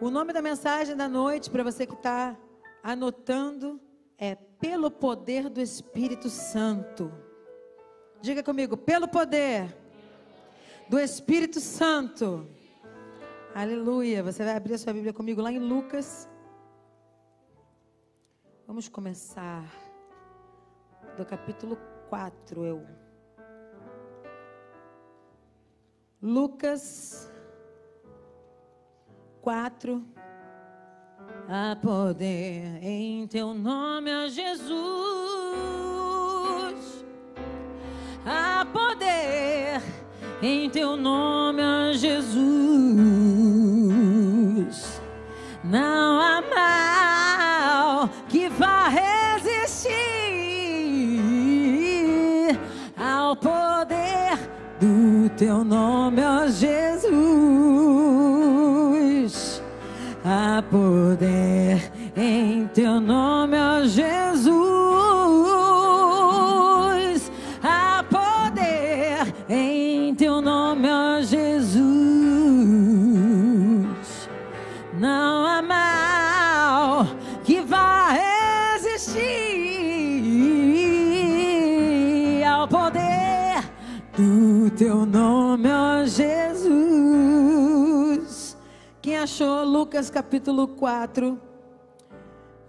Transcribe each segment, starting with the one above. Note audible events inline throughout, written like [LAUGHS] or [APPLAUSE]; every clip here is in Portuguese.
O nome da mensagem da noite, para você que está anotando, é Pelo Poder do Espírito Santo. Diga comigo, pelo poder do Espírito Santo. Aleluia. Você vai abrir a sua Bíblia comigo lá em Lucas. Vamos começar do capítulo 4, eu. Lucas 4. Há poder em teu nome, a Jesus. Há poder em teu nome, a Jesus. Não há mal que vá resistir ao poder do teu nome, ó Jesus. Poder em teu nome, ó Jesus. Há poder em teu nome, ó Jesus. Não há mal que vá resistir ao poder do teu nome, ó Jesus. Achou Lucas capítulo 4,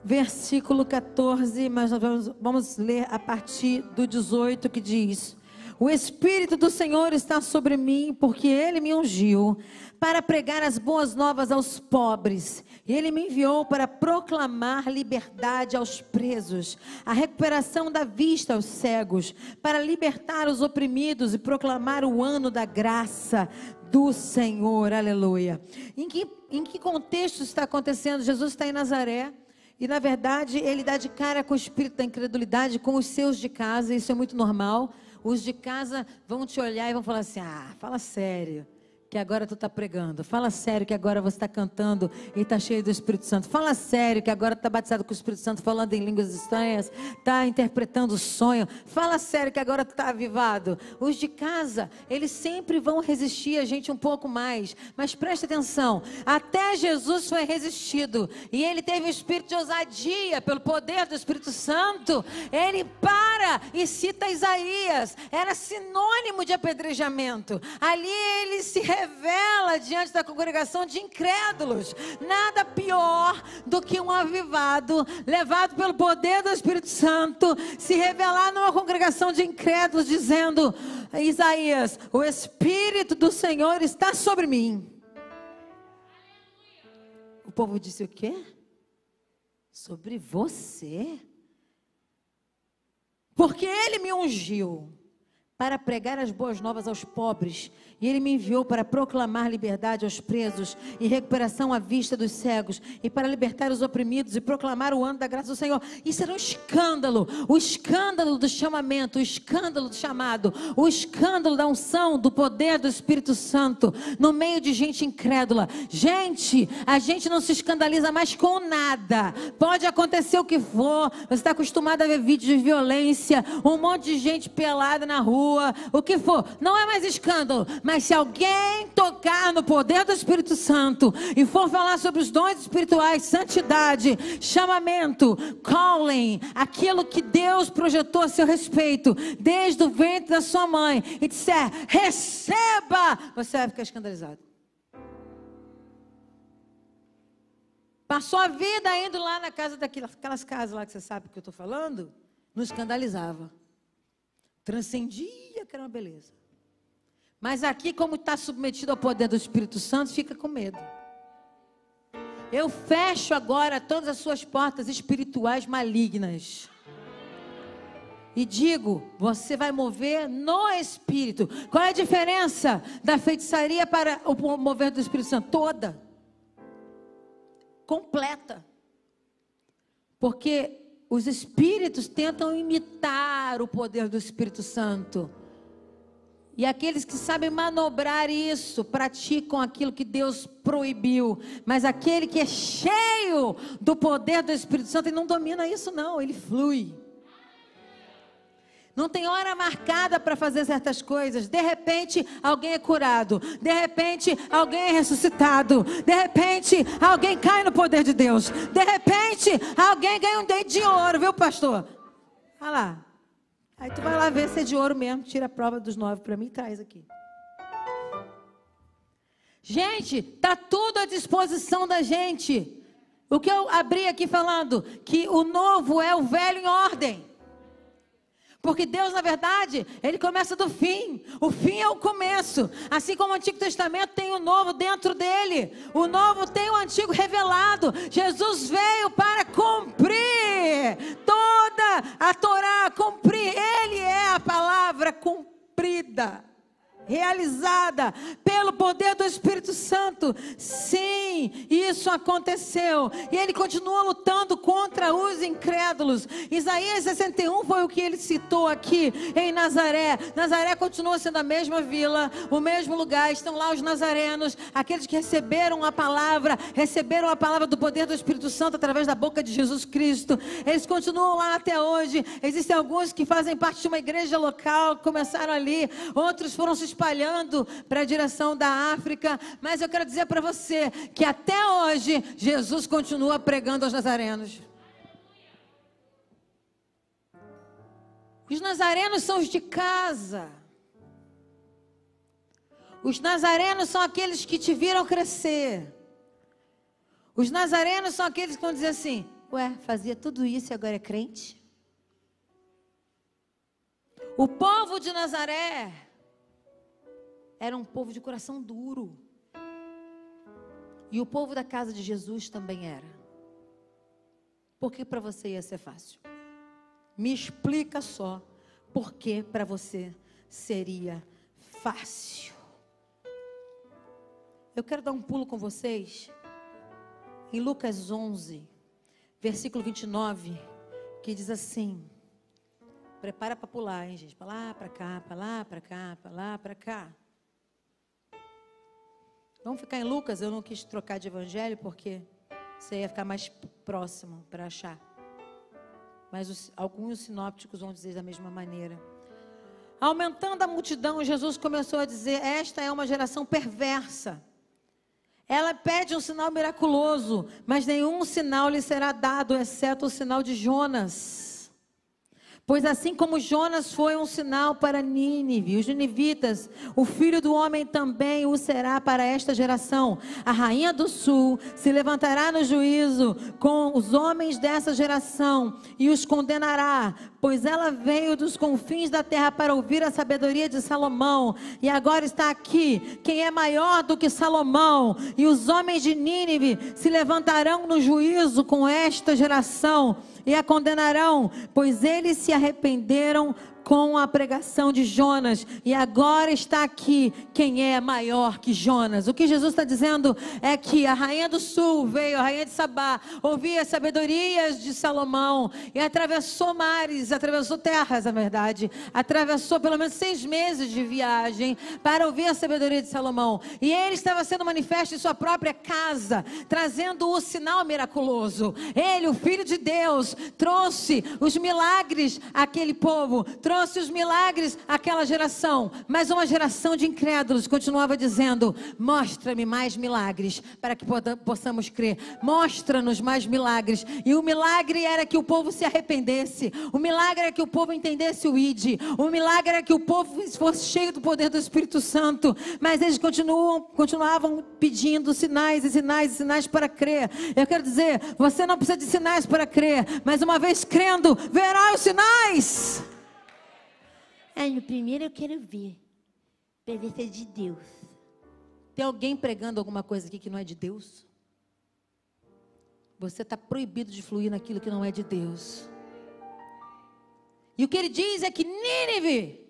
versículo 14, mas nós vamos, vamos ler a partir do 18 que diz: O Espírito do Senhor está sobre mim, porque ele me ungiu para pregar as boas novas aos pobres. E ele me enviou para proclamar liberdade aos presos, a recuperação da vista aos cegos, para libertar os oprimidos e proclamar o ano da graça do Senhor. Aleluia. Em que, em que contexto está acontecendo? Jesus está em Nazaré. E na verdade, ele dá de cara com o espírito da incredulidade com os seus de casa, isso é muito normal. Os de casa vão te olhar e vão falar assim: ah, fala sério que agora tu está pregando. Fala sério que agora você está cantando e está cheio do Espírito Santo. Fala sério que agora está batizado com o Espírito Santo, falando em línguas estranhas, está interpretando o sonho. Fala sério que agora tu está avivado. Os de casa, eles sempre vão resistir a gente um pouco mais. Mas preste atenção, até Jesus foi resistido e ele teve o espírito de ousadia pelo poder do Espírito Santo. Ele para e cita Isaías. Era sinônimo de apedrejamento. Ali ele se revela diante da congregação de incrédulos. Nada pior do que um avivado, levado pelo poder do Espírito Santo, se revelar numa congregação de incrédulos, dizendo: Isaías, o Espírito do Senhor está sobre mim. O povo disse o quê? Sobre você? Porque ele me ungiu para pregar as boas novas aos pobres, e ele me enviou para proclamar liberdade aos presos e recuperação à vista dos cegos, e para libertar os oprimidos e proclamar o ano da graça do Senhor. Isso era um escândalo, o escândalo do chamamento, o escândalo do chamado, o escândalo da unção, do poder do Espírito Santo, no meio de gente incrédula. Gente, a gente não se escandaliza mais com nada. Pode acontecer o que for, você está acostumado a ver vídeos de violência, um monte de gente pelada na rua rua, o que for, não é mais escândalo. Mas se alguém tocar no poder do Espírito Santo e for falar sobre os dons espirituais, santidade, chamamento, calling, aquilo que Deus projetou a seu respeito, desde o ventre da sua mãe, e disser, receba, você vai ficar escandalizado. Passou a vida indo lá na casa daquelas casas lá que você sabe que eu estou falando, não escandalizava transcendia, que era uma beleza. Mas aqui, como está submetido ao poder do Espírito Santo, fica com medo. Eu fecho agora todas as suas portas espirituais malignas. E digo, você vai mover no Espírito. Qual é a diferença da feitiçaria para o mover do Espírito Santo? Toda. Completa. Porque os espíritos tentam imitar o poder do Espírito Santo. E aqueles que sabem manobrar isso, praticam aquilo que Deus proibiu. Mas aquele que é cheio do poder do Espírito Santo, ele não domina isso, não, ele flui. Não tem hora marcada para fazer certas coisas. De repente, alguém é curado. De repente, alguém é ressuscitado. De repente, alguém cai no poder de Deus. De repente, alguém ganha um dente de ouro, viu, pastor? Olha lá. Aí tu vai lá ver se é de ouro mesmo. Tira a prova dos nove para mim e traz aqui. Gente, tá tudo à disposição da gente. O que eu abri aqui falando que o novo é o velho em ordem. Porque Deus, na verdade, ele começa do fim. O fim é o começo. Assim como o Antigo Testamento tem o novo dentro dele. O novo tem o antigo revelado. Jesus veio para cumprir toda a Torá, cumprir. Ele é a palavra cumprida realizada pelo poder do Espírito Santo. Sim, isso aconteceu. E ele continua lutando contra os incrédulos. Isaías 61 foi o que ele citou aqui em Nazaré. Nazaré continua sendo a mesma vila, o mesmo lugar. Estão lá os nazarenos, aqueles que receberam a palavra, receberam a palavra do poder do Espírito Santo através da boca de Jesus Cristo. Eles continuam lá até hoje. Existem alguns que fazem parte de uma igreja local, começaram ali, outros foram se espalhando para a direção da África, mas eu quero dizer para você que até hoje Jesus continua pregando aos nazarenos. Os nazarenos são os de casa. Os nazarenos são aqueles que te viram crescer. Os nazarenos são aqueles que vão dizer assim: Ué, fazia tudo isso e agora é crente? O povo de Nazaré era um povo de coração duro. E o povo da casa de Jesus também era. Por que para você ia ser fácil? Me explica só por que para você seria fácil. Eu quero dar um pulo com vocês em Lucas 11, versículo 29, que diz assim: Prepara para pular, hein, gente? Para lá, para cá, para lá, para cá, para lá, para cá. Vamos ficar em Lucas, eu não quis trocar de evangelho porque você ia ficar mais próximo para achar. Mas os, alguns sinópticos vão dizer da mesma maneira. Aumentando a multidão, Jesus começou a dizer: Esta é uma geração perversa. Ela pede um sinal miraculoso, mas nenhum sinal lhe será dado, exceto o sinal de Jonas. Pois assim como Jonas foi um sinal para Nínive, os ninivitas, o filho do homem também o será para esta geração. A rainha do sul se levantará no juízo com os homens dessa geração e os condenará, pois ela veio dos confins da terra para ouvir a sabedoria de Salomão, e agora está aqui. Quem é maior do que Salomão, e os homens de Nínive se levantarão no juízo com esta geração e a condenarão, pois eles se arrependeram com a pregação de Jonas. E agora está aqui quem é maior que Jonas. O que Jesus está dizendo é que a rainha do sul veio, a rainha de Sabá, ouvia as sabedorias de Salomão e atravessou mares, atravessou terras, na verdade. Atravessou pelo menos seis meses de viagem para ouvir a sabedoria de Salomão. E ele estava sendo manifesto em sua própria casa, trazendo o sinal miraculoso. Ele, o Filho de Deus, trouxe os milagres àquele povo, trouxe trouxe os milagres àquela geração, mas uma geração de incrédulos continuava dizendo: Mostra-me mais milagres para que possamos crer. Mostra-nos mais milagres. E o milagre era que o povo se arrependesse. O milagre era que o povo entendesse o ID. O milagre era que o povo fosse cheio do poder do Espírito Santo. Mas eles continuam, continuavam pedindo sinais e sinais e sinais para crer. Eu quero dizer, você não precisa de sinais para crer, mas uma vez crendo, verá os sinais. Aí no primeiro eu quero ver. Ver se é de Deus. Tem alguém pregando alguma coisa aqui que não é de Deus? Você está proibido de fluir naquilo que não é de Deus. E o que ele diz é que Nínive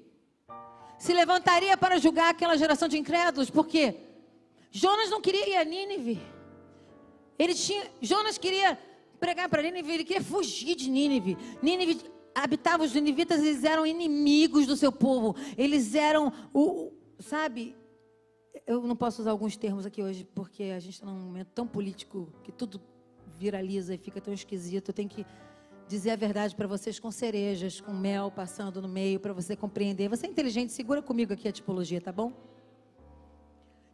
se levantaria para julgar aquela geração de incrédulos, porque Jonas não queria ir a Nínive. Ele tinha, Jonas queria pregar para Nínive, ele queria fugir de Nínive. Nínive habitavam os ninivitas, eles eram inimigos do seu povo. Eles eram o, sabe? Eu não posso usar alguns termos aqui hoje porque a gente está num momento tão político que tudo viraliza e fica tão esquisito. Eu tenho que dizer a verdade para vocês com cerejas, com mel passando no meio, para você compreender. Você é inteligente, segura comigo aqui a tipologia, tá bom?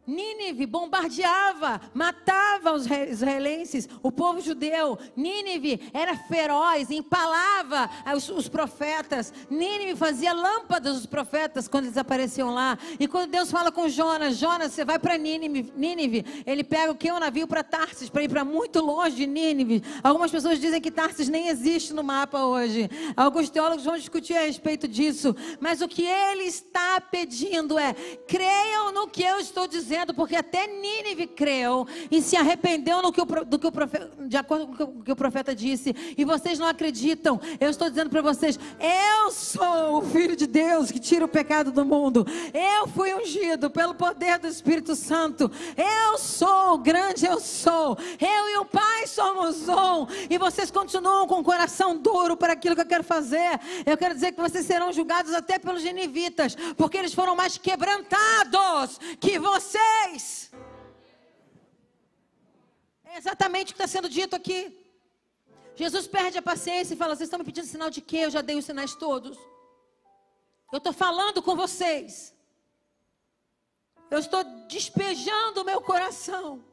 Nínive bombardeava, matava os israelenses, o povo judeu. Nínive era feroz, empalava os, os, profetas. Nínive fazia lâmpadas dos profetas quando eles apareciam lá. E quando Deus fala com Jonas, Jonas, você vai para Nínive, Nínive, ele pega o que? Um navio para Tarsis, para ir para muito longe de Nínive. Algumas pessoas dizem que Tarsis nem existe no mapa hoje. Alguns teólogos vão discutir a respeito disso. Mas o que ele está pedindo é: creiam no que eu estou dizendo dizendo, porque até Nínive creu e se arrependeu no que o, do que o profeta, de acordo com o que o profeta disse, e vocês não acreditam. Eu estou dizendo para vocês: eu sou o Filho de Deus que tira o pecado do mundo. Eu fui ungido pelo poder do Espírito Santo. Eu sou o grande, eu sou. Eu e o Pai somos um. E vocês continuam com o coração duro para aquilo que eu quero fazer. Eu quero dizer que vocês serão julgados até pelos genivitas, porque eles foram mais quebrantados que vocês É exatamente o que está sendo dito aqui. Jesus perde a paciência e fala: Vocês estão me pedindo sinal de quê? Eu já dei os sinais todos. Eu estou falando com vocês. Eu estou despejando o meu coração.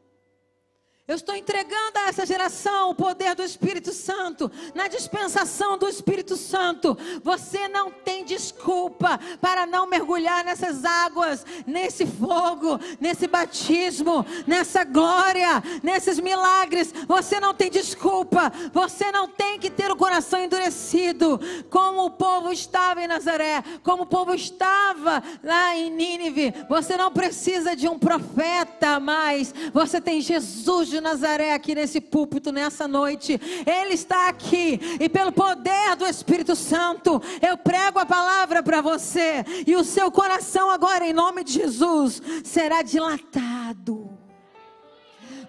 Eu estou entregando a essa geração o poder do Espírito Santo, na dispensação do Espírito Santo. Você não tem desculpa para não mergulhar nessas águas, nesse fogo, nesse batismo, nessa glória, nesses milagres. Você não tem desculpa. Você não tem que ter o coração endurecido, como o povo estava em Nazaré, como o povo estava lá em Nínive. Você não precisa de um profeta mais. Você tem Jesus de Nazaré aqui nesse púlpito nessa noite. Ele está aqui e pelo poder do Espírito Santo, eu prego a palavra para você e o seu coração agora em nome de Jesus será dilatado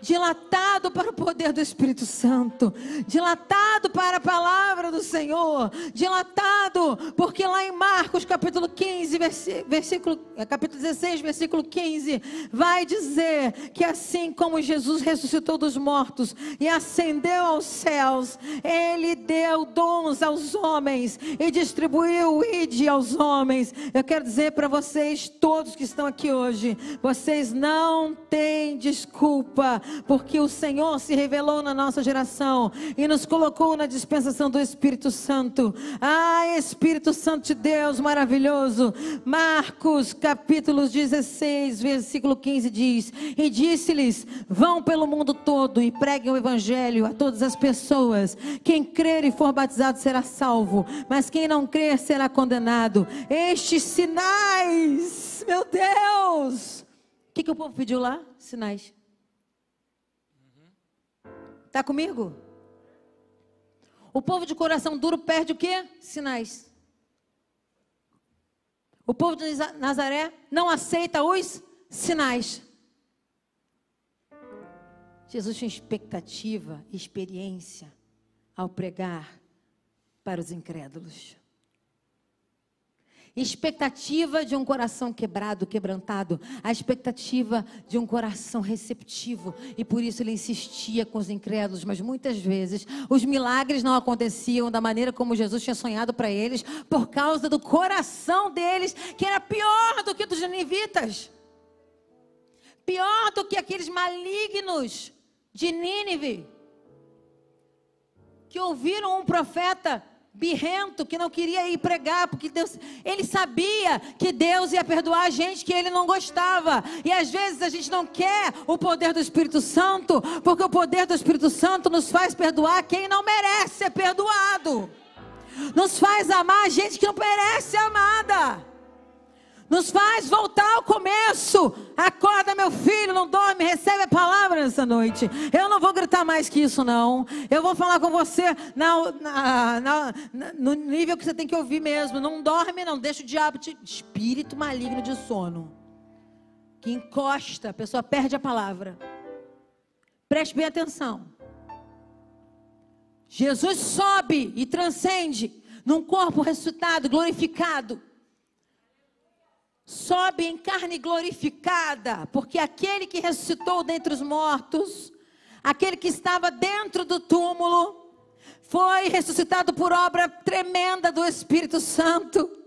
dilatado para o poder do Espírito Santo, dilatado para a palavra do Senhor, dilatado, porque lá em Marcos capítulo 15, versículo, é, capítulo 16, versículo 15, vai dizer que assim como Jesus ressuscitou dos mortos e ascendeu aos céus, ele deu dons aos homens e distribuiu o ide aos homens. Eu quero dizer para vocês, todos que estão aqui hoje, vocês não têm desculpa porque o Senhor se revelou na nossa geração e nos colocou na dispensação do Espírito Santo. Ah, Espírito Santo de Deus maravilhoso. Marcos, capítulo 16, versículo 15 diz: E disse-lhes: Vão pelo mundo todo e preguem o evangelho a todas as pessoas. Quem crer e for batizado será salvo, mas quem não crer será condenado. Estes sinais, meu Deus! O que, que o povo pediu lá? Sinais. Está comigo? O povo de coração duro perde o quê? Sinais. O povo de Nazaré não aceita os sinais. Jesus tinha expectativa, experiência ao pregar para os incrédulos expectativa de um coração quebrado, quebrantado, a expectativa de um coração receptivo. E por isso ele insistia com os incrédulos, mas muitas vezes os milagres não aconteciam da maneira como Jesus tinha sonhado para eles, por causa do coração deles, que era pior do que dos ninivitas. Pior do que aqueles malignos de Nínive, que ouviram um profeta birrento, que não queria ir pregar, porque Deus, ele sabia que Deus ia perdoar a gente que ele não gostava. E às vezes a gente não quer o poder do Espírito Santo, porque o poder do Espírito Santo nos faz perdoar quem não merece ser perdoado. Nos faz amar gente que não merece ser amada. Nos faz voltar ao começo. Acorda, meu filho, não dorme, recebe a palavra nessa noite. Eu não vou gritar mais que isso, não. Eu vou falar com você na, na, na, no nível que você tem que ouvir mesmo. Não dorme, não. Deixa o diabo te. Espírito maligno de sono. Que encosta, a pessoa perde a palavra. Preste bem atenção. Jesus sobe e transcende num corpo ressuscitado, glorificado sobe em carne glorificada, porque aquele que ressuscitou dentre os mortos, aquele que estava dentro do túmulo, Foi ressuscitado por obra tremenda do Espírito Santo.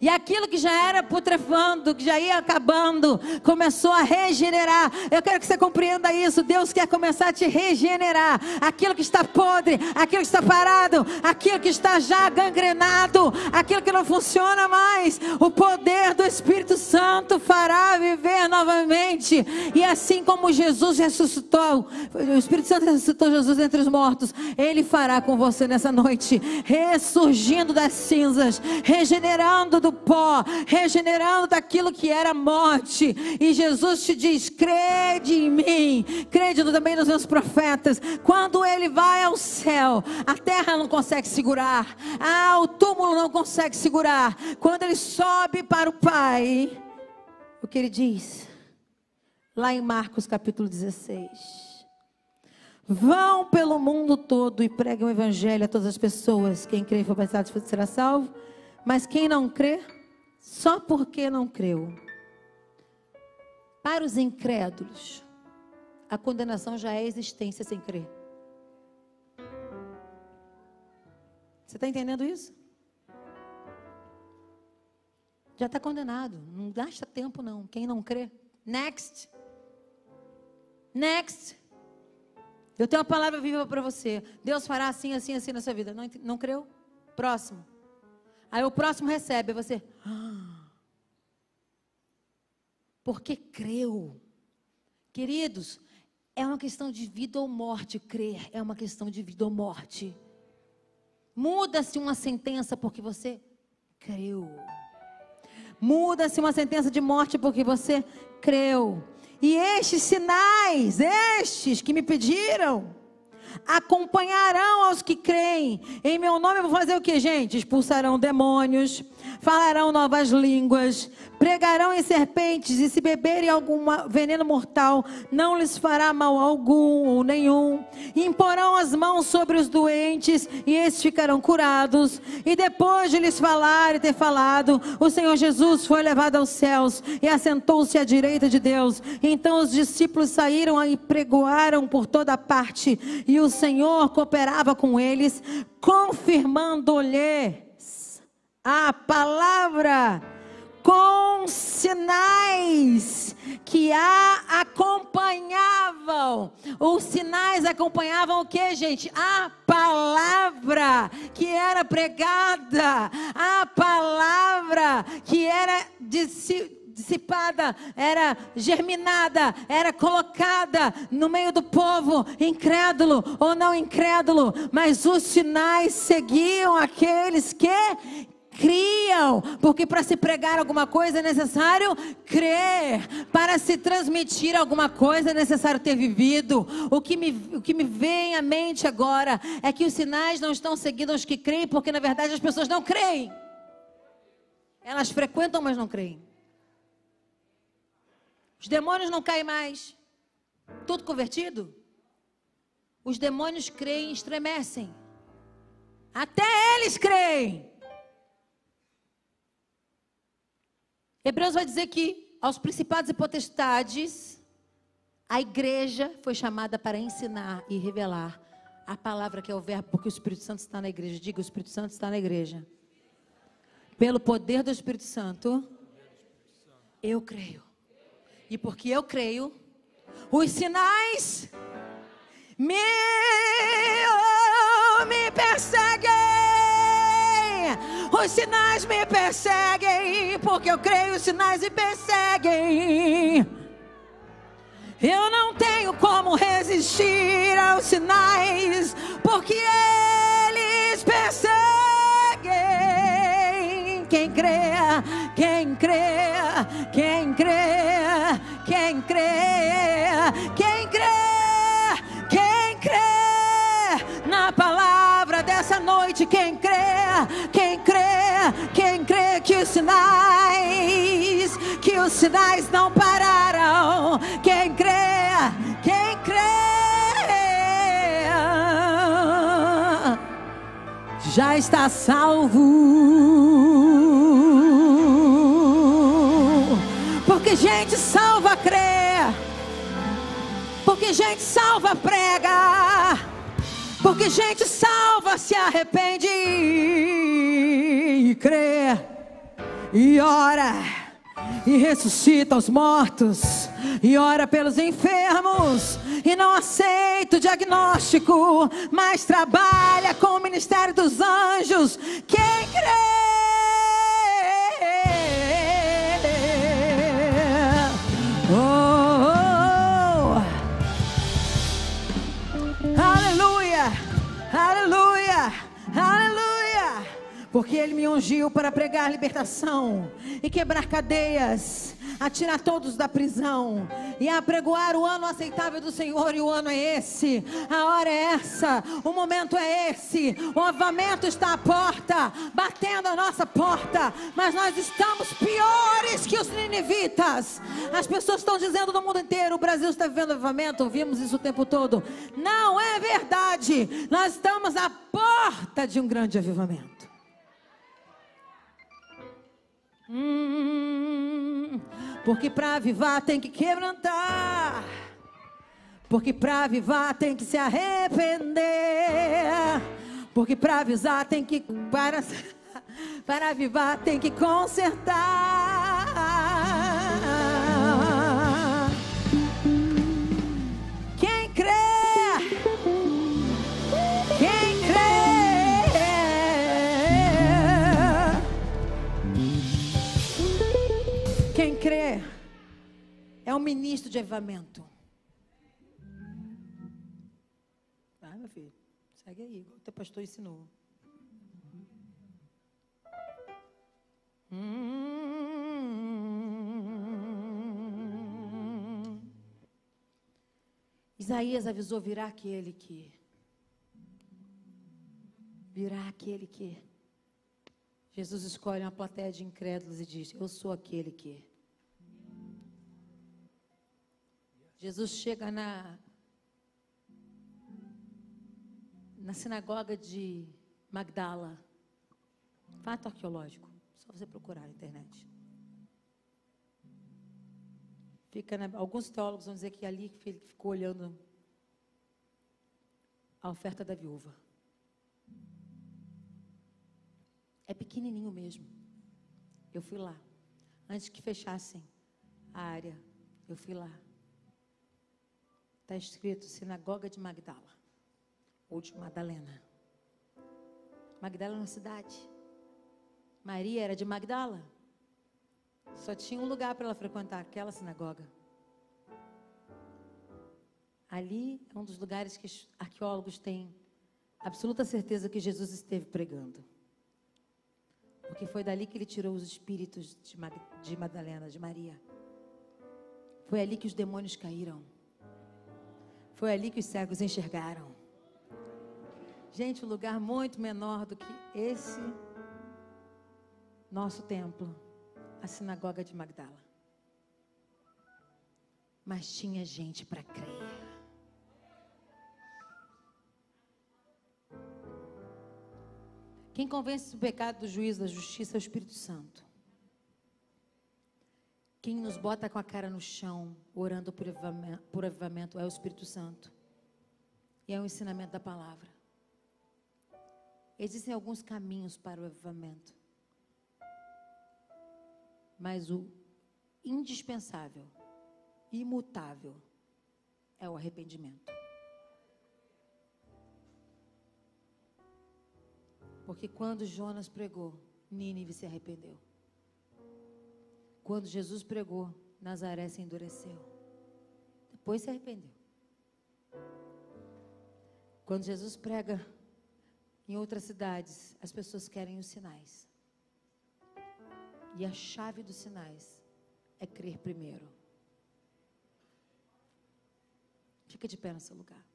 E aquilo que já era putrefando, que já ia acabando, começou a regenerar. Eu quero que você compreenda isso. Deus quer começar a te regenerar. Aquilo que está podre, aquilo que está parado, aquilo que está já gangrenado, aquilo que não funciona mais. O poder do Espírito Santo fará viver novamente. E assim como Jesus ressuscitou, o Espírito Santo ressuscitou Jesus entre os mortos, Ele fará com você nessa noite, ressurgindo das cinzas, regenerando do pó, regenerando daquilo que era morte. E Jesus te diz: crede em mim, crede também nos meus profetas. Quando ele vai ao céu, a terra não consegue segurar, ah, o túmulo não consegue segurar. Quando ele sobe para o Pai, o que ele diz? Lá em Marcos capítulo 16. Vão pelo mundo todo e preguem o evangelho a todas as pessoas. Quem crê e for batizado será salvo. Mas quem não crê, só porque não creu. Para os incrédulos, a condenação já é existência sem crer. Você está entendendo isso? Já está condenado. Não gasta tempo, não. Quem não crê. Next. Next. Eu tenho uma palavra viva para você. Deus fará assim, assim, assim na sua vida. Não, não creu? Próximo. Aí o próximo recebe, você. Ah, porque creu. Queridos, é uma questão de vida ou morte. Crer é uma questão de vida ou morte. Muda-se uma sentença porque você creu. Muda-se uma sentença de morte porque você creu. E estes sinais, estes que me pediram, acompanharão aos que creem. Em meu nome eu vou fazer o que, gente? Expulsarão demônios, falarão novas línguas, pregarão em serpentes, e se beberem algum veneno mortal, não lhes fará mal algum ou nenhum. Imporão as mãos sobre os doentes, e esses ficarão curados. E depois de lhes falar e ter falado, o Senhor Jesus foi levado aos céus e assentou-se à direita de Deus. Então os discípulos saíram e pregoaram por toda parte, e o Senhor cooperava com eles, confirmando-lhes a palavra com sinais que a acompanhavam. Os sinais acompanhavam o que, gente? A palavra que era pregada, a palavra que era dissipada, era germinada, era colocada no meio do povo, incrédulo ou não incrédulo, mas os sinais seguiam aqueles que criam, porque para se pregar alguma coisa é necessário crer, para se transmitir alguma coisa é necessário ter vivido. O que me, o que me vem à mente agora é que os sinais não estão seguindo os que creem, porque na verdade as pessoas não creem. Elas frequentam, mas não creem. Os demônios não caem mais. Tudo convertido? Os demônios creem e estremecem. Até eles creem. Hebreus vai dizer que aos principados e potestades, a igreja foi chamada para ensinar e revelar a palavra que é o verbo, porque o Espírito Santo está na igreja. Diga, o Espírito Santo está na igreja. Pelo poder do Espírito Santo, eu creio. E porque eu creio, os sinais me, me perseguem. Os sinais me perseguem, porque eu creio, os sinais me perseguem. Eu não tenho como resistir aos sinais, porque eles perseguem. Quem crê, quem crê, quem crê, quem crê, quem noite, quem crê, quem crê quem crê que os sinais, que os sinais não pararam. Quem crê, quem crê, já está salvo. Porque gente salva crê. Porque gente salva prega Porque gente salva se arrepende e crê e ora e ressuscita os mortos e ora pelos enfermos e não aceita o diagnóstico, mas trabalha com o ministério dos anjos. Quem crê? Porque ele me ungiu para pregar libertação e quebrar cadeias a tirar todos da prisão e a pregoar o ano aceitável do Senhor. E o ano é esse, a hora é essa, o momento é esse. O avamento está à porta, batendo a nossa porta, mas nós estamos piores que os ninivitas. As pessoas estão dizendo no mundo inteiro: o Brasil está vivendo avamento, ouvimos isso o tempo todo. Não é verdade, nós estamos à porta de um grande avivamento. Hum, porque para avivar tem que quebrantar. Porque para avivar tem que se arrepender. Porque para avisar tem que para [LAUGHS] para avivar tem que consertar. Ministro de avivamento. Vai, meu filho, segue aí, igual o teu pastor ensinou. Hum. Isaías avisou: virá aquele que. Virá aquele que. Jesus escolhe uma plateia de incrédulos e diz: Eu sou aquele que. Jesus chega na, na sinagoga de Magdala. Fato arqueológico. Só você procurar na internet. Fica na- alguns teólogos vão dizer que é ali que ficou olhando a oferta da viúva. É pequenininho mesmo. Eu fui lá. Antes que fechassem a área, eu fui lá. Está escrito Sinagoga de Magdala. Ou de Madalena. Magdala é uma cidade. Maria era de Magdala. Só tinha um lugar para ela frequentar, aquela sinagoga. Ali é um dos lugares que os arqueólogos têm absoluta certeza que Jesus esteve pregando. Porque foi dali que ele tirou os espíritos de, Mag de Madalena, de Maria. Foi ali que os demônios caíram. Foi ali que os cegos enxergaram. Gente, um lugar muito menor do que esse nosso templo, a sinagoga de Magdala. Mas tinha gente para crer. Quem convence do pecado, do juízo, da justiça é o Espírito Santo. Quem nos bota com a cara no chão, orando por avivamento, é o Espírito Santo. E é o ensinamento da palavra. Existem alguns caminhos para o avivamento. Mas o indispensável, imutável, é o arrependimento. Porque quando Jonas pregou, Nínive se arrependeu. Quando Jesus pregou, Nazaré se endureceu. Depois se arrependeu. Quando Jesus prega em outras cidades, as pessoas querem os sinais. E a chave dos sinais é crer primeiro. Fica de pé no seu lugar.